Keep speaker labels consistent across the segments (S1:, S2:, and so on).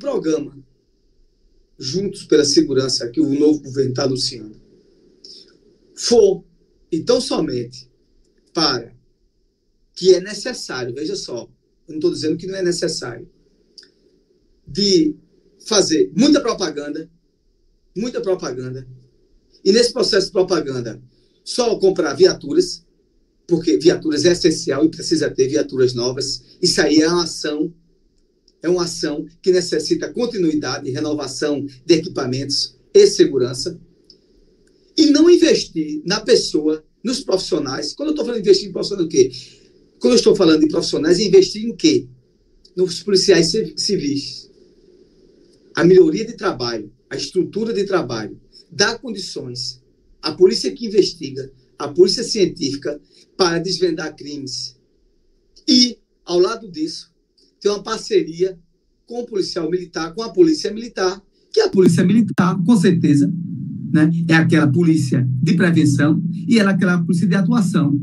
S1: programa Juntos pela Segurança, que o novo governo está anunciando, for, então somente, para que é necessário, veja só, eu não estou dizendo que não é necessário, de fazer muita propaganda, muita propaganda, e nesse processo de propaganda, só comprar viaturas, porque viaturas é essencial e precisa ter viaturas novas. Isso aí é uma ação, é uma ação que necessita continuidade, renovação de equipamentos e segurança. E não investir na pessoa, nos profissionais. Quando eu estou falando de investir em profissionais, o quê? Quando eu estou falando de profissionais, investir em quê? Nos policiais civis. A melhoria de trabalho, a estrutura de trabalho, dar condições à polícia que investiga, à polícia científica, para desvendar crimes. E, ao lado disso, ter uma parceria com o policial militar, com a polícia militar, que a polícia militar, com certeza, né, é aquela polícia de prevenção e ela é aquela polícia de atuação.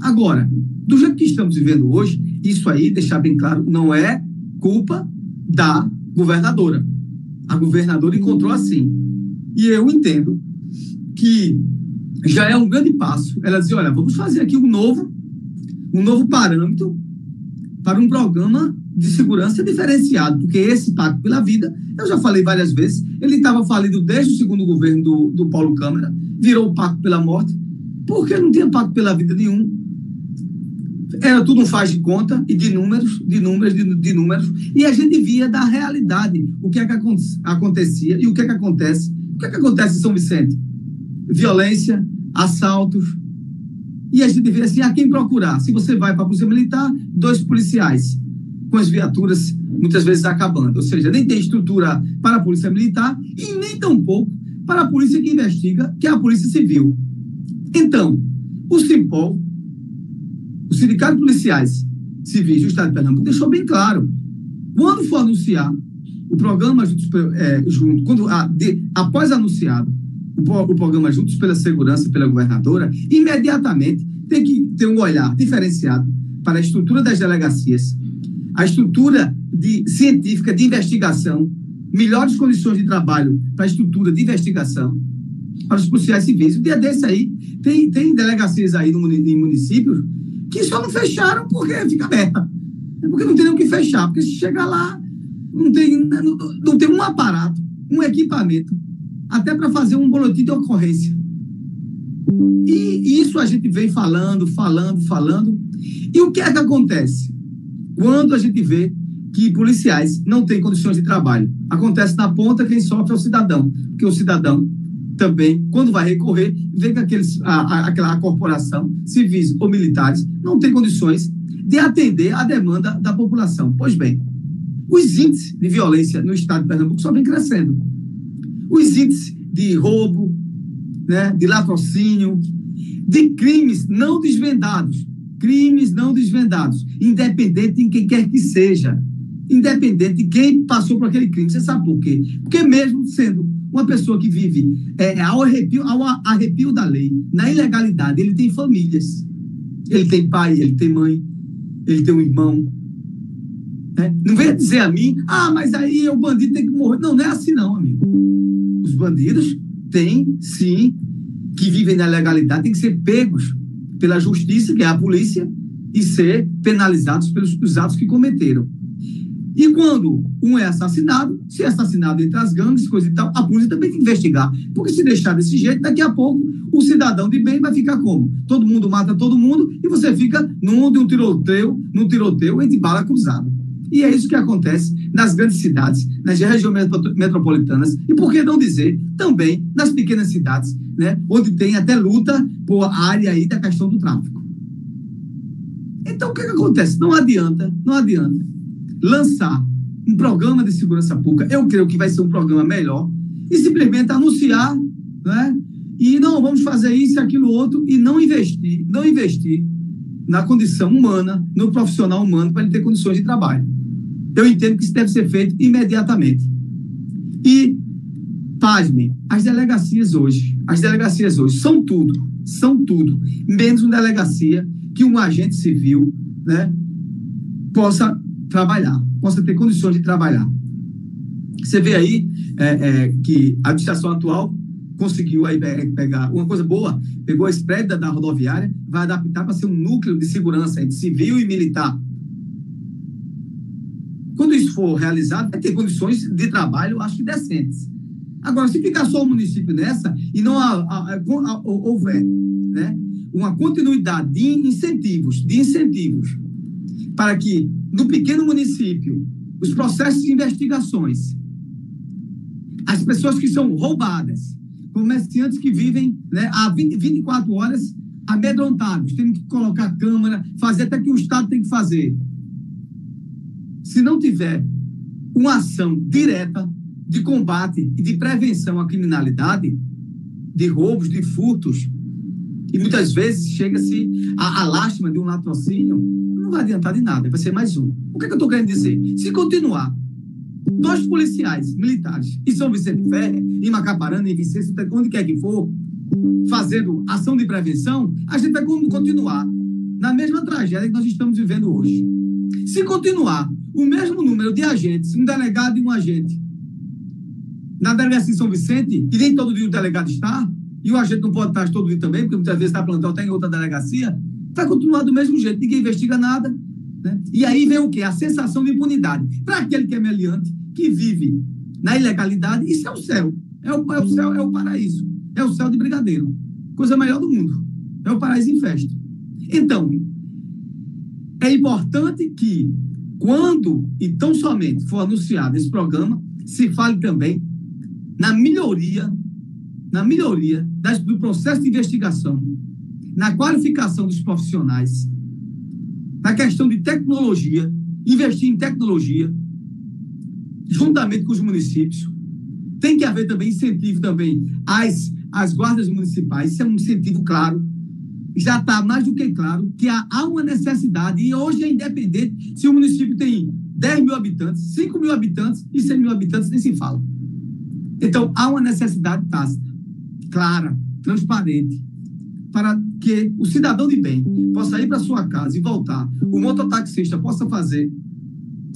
S1: Agora, do jeito que estamos vivendo hoje, isso aí, deixar bem claro, não é culpa da governadora. A governadora encontrou assim. E eu entendo que já é um grande passo ela dizer, olha, vamos fazer aqui um novo, um novo parâmetro para um programa de segurança diferenciado, porque esse Pacto pela Vida, eu já falei várias vezes, ele estava falido desde o segundo governo do, do Paulo Câmara, virou o Pacto pela Morte, porque não tinha Pacto pela Vida nenhum. Era tudo um faz de conta e de números, de números, de, de números, e a gente via da realidade o que é que acontecia e o que é que acontece. O que é que acontece em São Vicente? Violência, assaltos, e a gente vê assim, a quem procurar. Se você vai para a Polícia Militar, dois policiais com as viaturas muitas vezes acabando. Ou seja, nem tem estrutura para a Polícia Militar e nem tampouco para a polícia que investiga, que é a Polícia Civil. Então, o Simpol, o Sindicato de Policiais Civis do Estado de Pernambuco, deixou bem claro. Quando for anunciar o programa junto, é, junto quando, a, de, após anunciado o, programa Juntos pela Segurança pela governadora, imediatamente tem que ter um olhar diferenciado para a estrutura das delegacias, a estrutura de, científica de investigação, melhores condições de trabalho para a estrutura de investigação, para os policiais civis. O dia desse aí, tem, tem delegacias aí no, em municípios que só não fecharam porque fica aberta. É porque não tem nem o que fechar, porque se chegar lá, não tem, não, não tem um aparato, um equipamento, até para fazer um boletim de ocorrência. E isso a gente vem falando, falando, falando. E o que é que acontece? Quando a gente vê que policiais não têm condições de trabalho, acontece na ponta quem sofre é o cidadão, porque o cidadão também, quando vai recorrer, vê que aqueles, a, a, aquela corporação, civis ou militares, não tem condições de atender a demanda da população. Pois bem, os índices de violência no estado de Pernambuco só vem crescendo. Os índices de roubo, né, de latrocínio, de crimes não desvendados, crimes não desvendados, independente de quem quer que seja, independente de quem passou por aquele crime. Você sabe por quê? Porque mesmo sendo uma pessoa que vive é, ao, arrepio, ao arrepio da lei, na ilegalidade, ele tem famílias. Ele tem pai, ele tem mãe, ele tem um irmão. Né? Não venha dizer a mim, ah, mas aí o bandido tem que morrer. Não, não é assim não, amigo. Os bandidos têm, sim, que vivem na legalidade, têm que ser pegos pela justiça, que é a polícia, e ser penalizados pelos atos que cometeram. E quando um é assassinado, se é assassinado entre as gangues, coisa e tal, a polícia também tem que investigar. Porque se deixar desse jeito, daqui a pouco o cidadão de bem vai ficar como? Todo mundo mata todo mundo e você fica num de um tiroteio, num tiroteio entre bala cruzada. E é isso que acontece nas grandes cidades, nas regiões metropolitanas e, por que não dizer, também nas pequenas cidades, né, onde tem até luta por área aí da questão do tráfico. Então, o que, que acontece? Não adianta, não adianta lançar um programa de segurança pública, eu creio que vai ser um programa melhor, e simplesmente anunciar, né? E não, vamos fazer isso, aquilo, outro, e não investir, não investir na condição humana, no profissional humano, para ele ter condições de trabalho. Eu entendo que isso deve ser feito imediatamente. E, pasmem, as delegacias hoje, as delegacias hoje são tudo, são tudo, menos uma delegacia que um agente civil né, possa trabalhar, possa ter condições de trabalhar.
S2: Você vê aí é, é, que a administração atual conseguiu aí pegar uma coisa boa, pegou a spread da rodoviária, vai adaptar para ser um núcleo de segurança entre civil e militar. Quando isso for realizado, vai ter condições de trabalho, acho que decentes. Agora, se ficar só o município nessa e não houver né, uma continuidade de incentivos, de incentivos, para que no pequeno município os processos de investigações, as pessoas que são roubadas, comerciantes que vivem né, há 20, 24 horas amedrontados, tendo que colocar câmera, fazer até que o Estado tem que fazer. Se não tiver uma ação direta de combate e de prevenção à criminalidade, de roubos, de furtos, e muitas vezes chega-se a, a lástima de um latrocínio, não vai adiantar de nada, vai ser mais um. O que, é que eu estou querendo dizer? Se continuar nós policiais militares em São Vicente Ferre, em Macaparana, em Vicência, onde quer que for, fazendo ação de prevenção, a gente vai continuar na mesma tragédia que nós estamos vivendo hoje. Se continuar o mesmo número de agentes, um delegado e um agente, na delegacia de São Vicente, e nem todo dia o delegado está, e o agente não pode estar todo dia também, porque muitas vezes está plantão, está em outra delegacia, vai continuar do mesmo jeito, ninguém investiga nada. Né? E aí vem o quê? A sensação de impunidade. Para aquele que é meliante, que vive na ilegalidade, isso é o céu. É o, é o céu, é o paraíso. É o céu de brigadeiro. Coisa melhor do mundo. É o paraíso em festa. Então, é importante que, quando e tão somente for anunciado esse programa, se fale também na melhoria, na melhoria das, do processo de investigação, na qualificação dos profissionais, na questão de tecnologia, investir em tecnologia, juntamente com os municípios. Tem que haver também incentivo também às, às guardas municipais, isso é um incentivo claro. Já está mais do que claro que há, uma necessidade, e hoje é independente se o município tem 10 mil habitantes, 5 mil habitantes e 100 mil habitantes, nem se fala. Então, há uma necessidade tácita, clara, transparente, para que o cidadão de bem possa ir para sua casa e voltar, o mototaxista possa fazer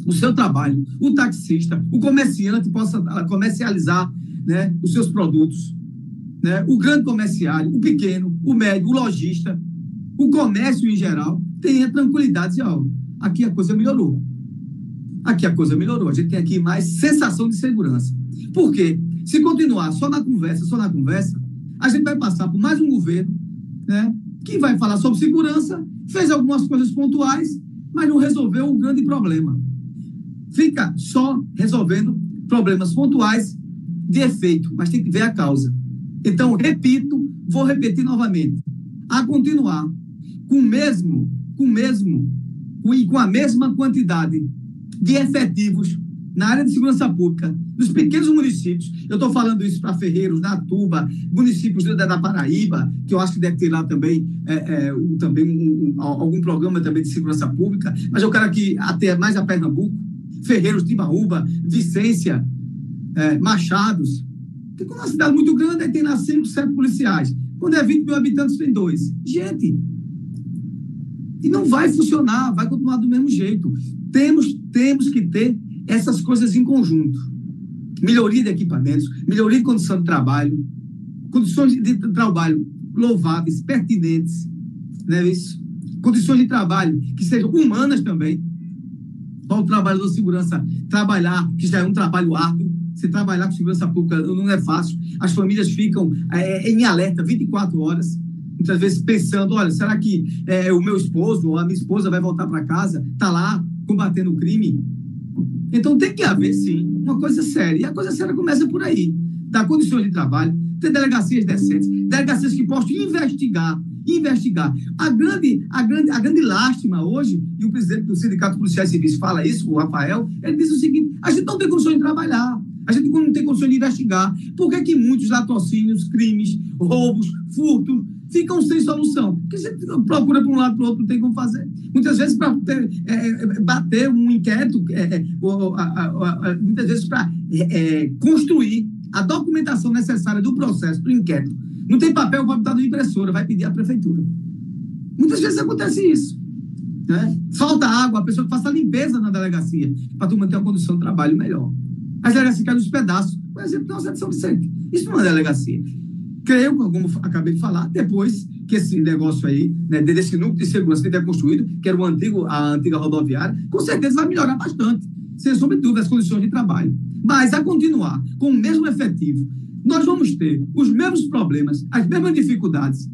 S2: o seu trabalho, o taxista, o comerciante possa comercializar né, os seus produtos, né, o grande comerciário, o pequeno, o médio, o lojista, o comércio em geral, tenha tranquilidade de, ó, aqui a coisa melhorou. Aqui a coisa melhorou. A gente tem aqui mais sensação de segurança. Por quê? Se continuar só na conversa, só na conversa, a gente vai passar por mais um governo né, que vai falar sobre segurança, fez algumas coisas pontuais, mas não resolveu o grande problema. Fica só resolvendo problemas pontuais de efeito, mas tem que ver a causa. Então, repito, vou repetir novamente. A continuar com o mesmo, com o mesmo, com a mesma quantidade de efetivos na área de segurança pública, nos pequenos municípios, eu estou falando isso para Ferreiros, Natuba, municípios da, da Paraíba, que eu acho que deve ter lá também, é, é, um, também um, um, algum programa também de segurança pública, mas eu quero aqui até mais a Pernambuco, Ferreiros, Timbaúba, Vicência, é, Machados. Porque quando uma cidade muito grande, aí tem lá 5, 7 policiais. Quando é 20 mil habitantes, tem dois. Gente, e não vai funcionar, vai continuar do mesmo jeito. Temos, temos que ter essas coisas em conjunto. Melhoria de equipamentos, melhoria de condição de trabalho, condições de trabalho louváveis, pertinentes, né, isso? condições de trabalho que sejam humanas também. Para o trabalho da segurança trabalhar, que já é um trabalho árduo, se trabalhar com segurança pública não é fácil. As famílias ficam é, em alerta 24 horas, muitas vezes pensando: olha, será que é, o meu esposo ou a minha esposa vai voltar para casa? Está lá combatendo o crime? Então tem que haver, sim, uma coisa séria. E a coisa séria começa por aí: dar condições de trabalho, ter delegacias decentes, delegacias que possam investigar. Investigar. A grande, a, grande, a grande lástima hoje, e o presidente do Sindicato Policiais Civis fala isso, o Rafael, ele diz o seguinte: a gente não tem condições de trabalhar. A gente não tem condições de investigar. Por que, que muitos latrocínios, crimes, roubos, furtos, ficam sem solução. Porque você procura para um lado para o outro, não tem como fazer. Muitas vezes, para é, é, bater um inquérito, é, é ou, a, a, a, muitas vezes, para é, é, construir a documentação necessária do processo, do inquérito, não tem papel para botar na impressora, vai pedir à prefeitura. Muitas vezes acontece isso. Né? Falta água, a pessoa que faça a limpeza na delegacia, para tu manter uma condição de trabalho melhor. As delegacias caem nos pedaços. Por exemplo, nossa de São Vicente. Isso não é delegacia. Creio, como acabei de falar, depois que esse negócio aí, né, desse núcleo de segurança que tem construído, que era o antigo, a antiga rodoviária, com certeza vai melhorar bastante, sem sombra dúvida, as condições de trabalho. Mas, a continuar com o mesmo efetivo, nós vamos ter os mesmos problemas, as mesmas dificuldades,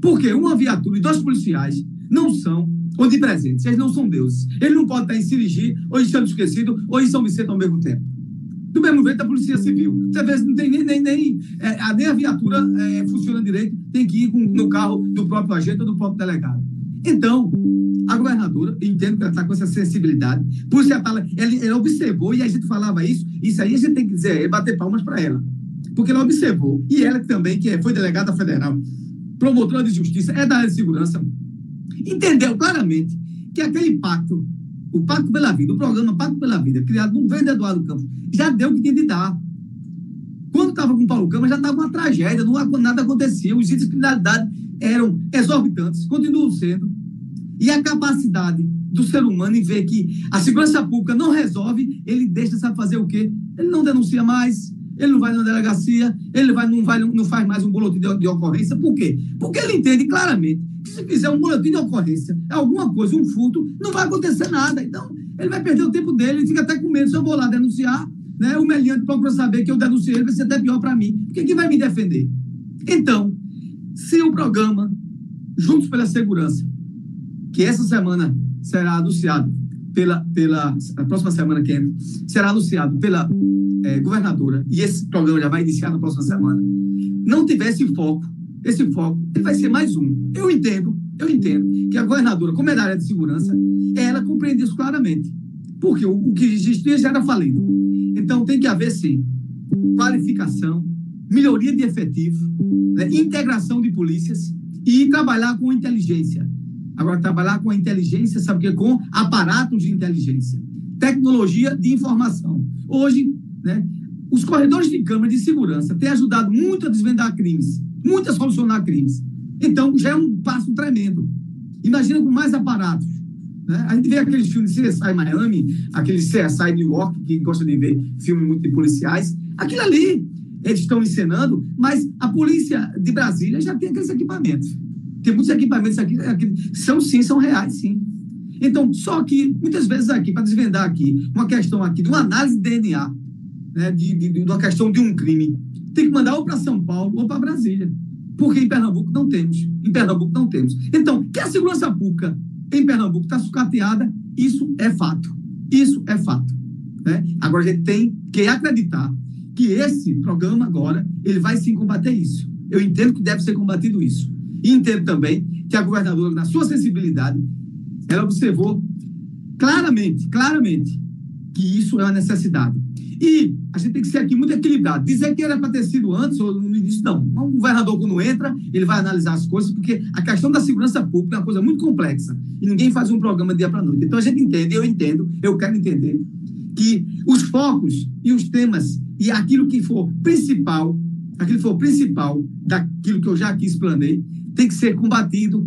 S2: porque uma viatura e dois policiais não são onipresentes, eles não são deuses. Eles não podem estar em Sirigi, ou em Santo Esquecido, ou em São Vicente ao mesmo tempo. Do mesmo jeito, a Polícia Civil. Você vê, não tem nem, nem, nem, é, nem a viatura é, funciona direito, tem que ir com, no carro do próprio agente ou do próprio delegado. Então, a governadora, entendo que ela está com essa sensibilidade, por isso ela, ela, ela, observou, e a gente falava isso, isso aí a gente tem que dizer, é bater palmas para ela. Porque ela observou, e ela também, que é, foi delegada federal, promotora de justiça, é da área de segurança, entendeu claramente que aquele pacto o Pacto pela Vida, o programa Pacto pela Vida, criado no governo Eduardo Campos, já deu o que tinha de dar. Quando estava com o Paulo Câmara, já estava uma tragédia, não, nada acontecia, os índices de criminalidade eram exorbitantes, continuam sendo. E a capacidade do ser humano em ver que a segurança pública não resolve, ele deixa, sabe fazer o quê? Ele não denuncia mais, ele não vai na delegacia, ele vai, não, vai, não faz mais um boletim de, de ocorrência. Por quê? Porque ele entende claramente que se fizer um boletim de ocorrência, alguma coisa, um furto, não vai acontecer nada. Então, ele vai perder o tempo dele, ele fica até com medo. Se eu vou lá denunciar, né, o meliante procura saber que eu denunciei, ele vai ser até pior para mim. Porque quem vai me defender? Então, se o programa Juntos pela Segurança, que essa semana será anunciado pela, pela a próxima semana que é, será anunciado pela é, governadora, e esse programa já vai iniciar na próxima semana, não tivesse foco, esse foco, ele vai ser mais um. Eu entendo, eu entendo que a governadora, como é da área de segurança, ela compreende isso claramente. Porque o, o que existia já era falido. Então tem que haver, sim, qualificação, melhoria de efetivo, né, integração de polícias e trabalhar com inteligência. Agora, trabalhar com a inteligência, sabe o que? Com aparatos de inteligência, tecnologia de informação. Hoje, né, os corredores de câmera de segurança têm ajudado muito a desvendar crimes, muito a solucionar crimes. Então, já é um passo tremendo. Imagina com mais aparatos. Né? A gente vê aqueles filmes CSI Miami, aqueles CSI New York, que gosta de ver filmes muito de policiais. Aquilo ali, eles estão encenando, mas a polícia de Brasília já tem aqueles equipamentos. Tem muitos equipamentos aqui, aqui são sim, são reais, sim. Então, só que muitas vezes aqui, para desvendar aqui, uma questão aqui de uma análise de DNA, né, de, de, de questão de um crime, tem que mandar ou para São Paulo ou para Brasília. Porque em Pernambuco não temos. Em Pernambuco não temos. Então, que a segurança pública em Pernambuco está sucateada, isso é fato. Isso é fato. Né? Agora a gente tem que acreditar que esse programa agora ele vai sim combater isso. Eu entendo que deve ser combatido isso. E entendo também que a governadora, na sua sensibilidade, ela observou claramente, claramente, que isso é uma necessidade. E a gente tem que ser aqui muito equilibrado. Dizer que era para ter sido antes ou no início, não. Um governador, quando entra, ele vai analisar as coisas, porque a questão da segurança pública é uma coisa muito complexa. E ninguém faz um programa dia para noite. Então a gente entende, eu entendo, eu quero entender, que os focos e os temas e aquilo que for principal, aquilo que for principal daquilo que eu já aqui explanei, tem que ser combatido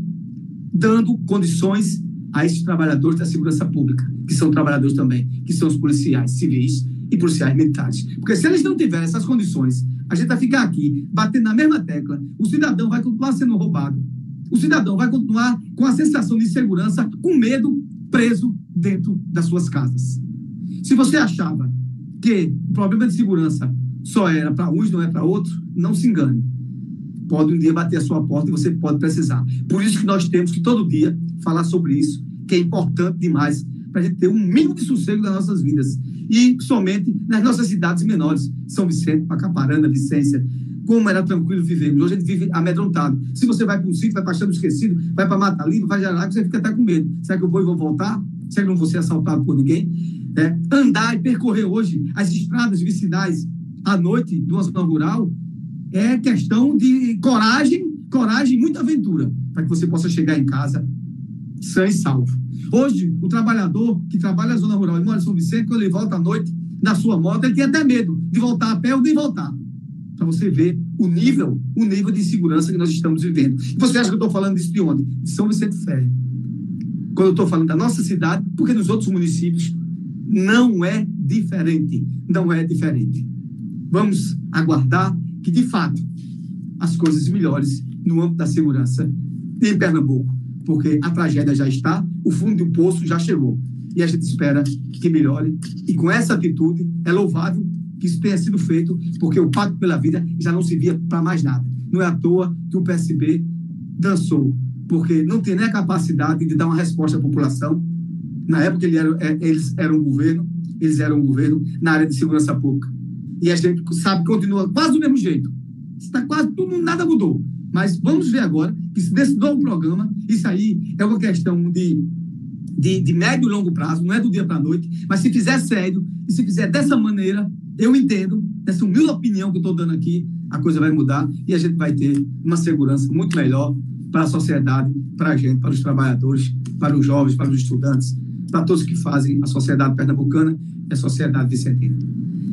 S2: dando condições a esses trabalhadores da segurança pública, que são trabalhadores também, que são os policiais civis e policiais militares. Porque se eles não tiverem essas condições, a gente vai ficar aqui batendo na mesma tecla, o cidadão vai continuar sendo roubado. O cidadão vai continuar com a sensação de insegurança, com medo, preso dentro das suas casas. Se você achava que o problema de segurança só era para uns, não é para outros, não se engane pode um dia bater a sua porta e você pode precisar. Por isso que nós temos que todo dia falar sobre isso, que é importante demais para a gente ter um mínimo de sossego nas nossas vidas. E somente nas nossas cidades menores, São Vicente, Pacaparana, Vicência, como era tranquilo viver. Hoje a gente vive amedrontado. Se você vai para um sítio, vai para Chão Esquecido, vai para Mata Limpa, vai Jaraca, você fica até com medo. Será que eu vou e vou voltar? Será que não vou ser assaltado por ninguém? É, andar e percorrer hoje as estradas vicinais à noite de uma zona rural é questão de coragem, coragem e muita aventura, para que você possa chegar em casa sã e salvo. Hoje, o trabalhador que trabalha na zona rural e mora em São Vicente, quando ele volta à noite na sua moto, ele tem até medo de voltar a pé ou de voltar. Para você ver o nível, o nível de insegurança que nós estamos vivendo. E você acha que eu estou falando disso de onde? De São Vicente Ferre. Quando eu estou falando da nossa cidade, porque nos outros municípios não é diferente. Não é diferente. Vamos aguardar que, de fato, as coisas melhores no âmbito da segurança em Pernambuco, porque a tragédia já está, o fundo do poço já chegou. E a gente espera que melhore. E com essa atitude, é louvável que isso tenha sido feito, porque o Pacto pela Vida já não servia para mais nada. Não é à toa que o PSB dançou, porque não tem nem a capacidade de dar uma resposta à população. Na época ele era, é, eles eram um governo, eles eram um governo na área de segurança pública. E a gente sabe que continua quase do mesmo jeito. Está quase tudo, nada mudou. Mas vamos ver agora que se desse novo programa, isso aí é uma questão de, de, de médio e longo prazo, não é do dia para a noite, mas se fizer sério e se fizer dessa maneira, eu entendo, nessa humilde opinião que eu estou dando aqui, a coisa vai mudar e a gente vai ter uma segurança muito melhor para a sociedade, para a gente, para os trabalhadores, para os jovens, para os estudantes, para todos que fazem a sociedade pernambucana e a sociedade vicentina.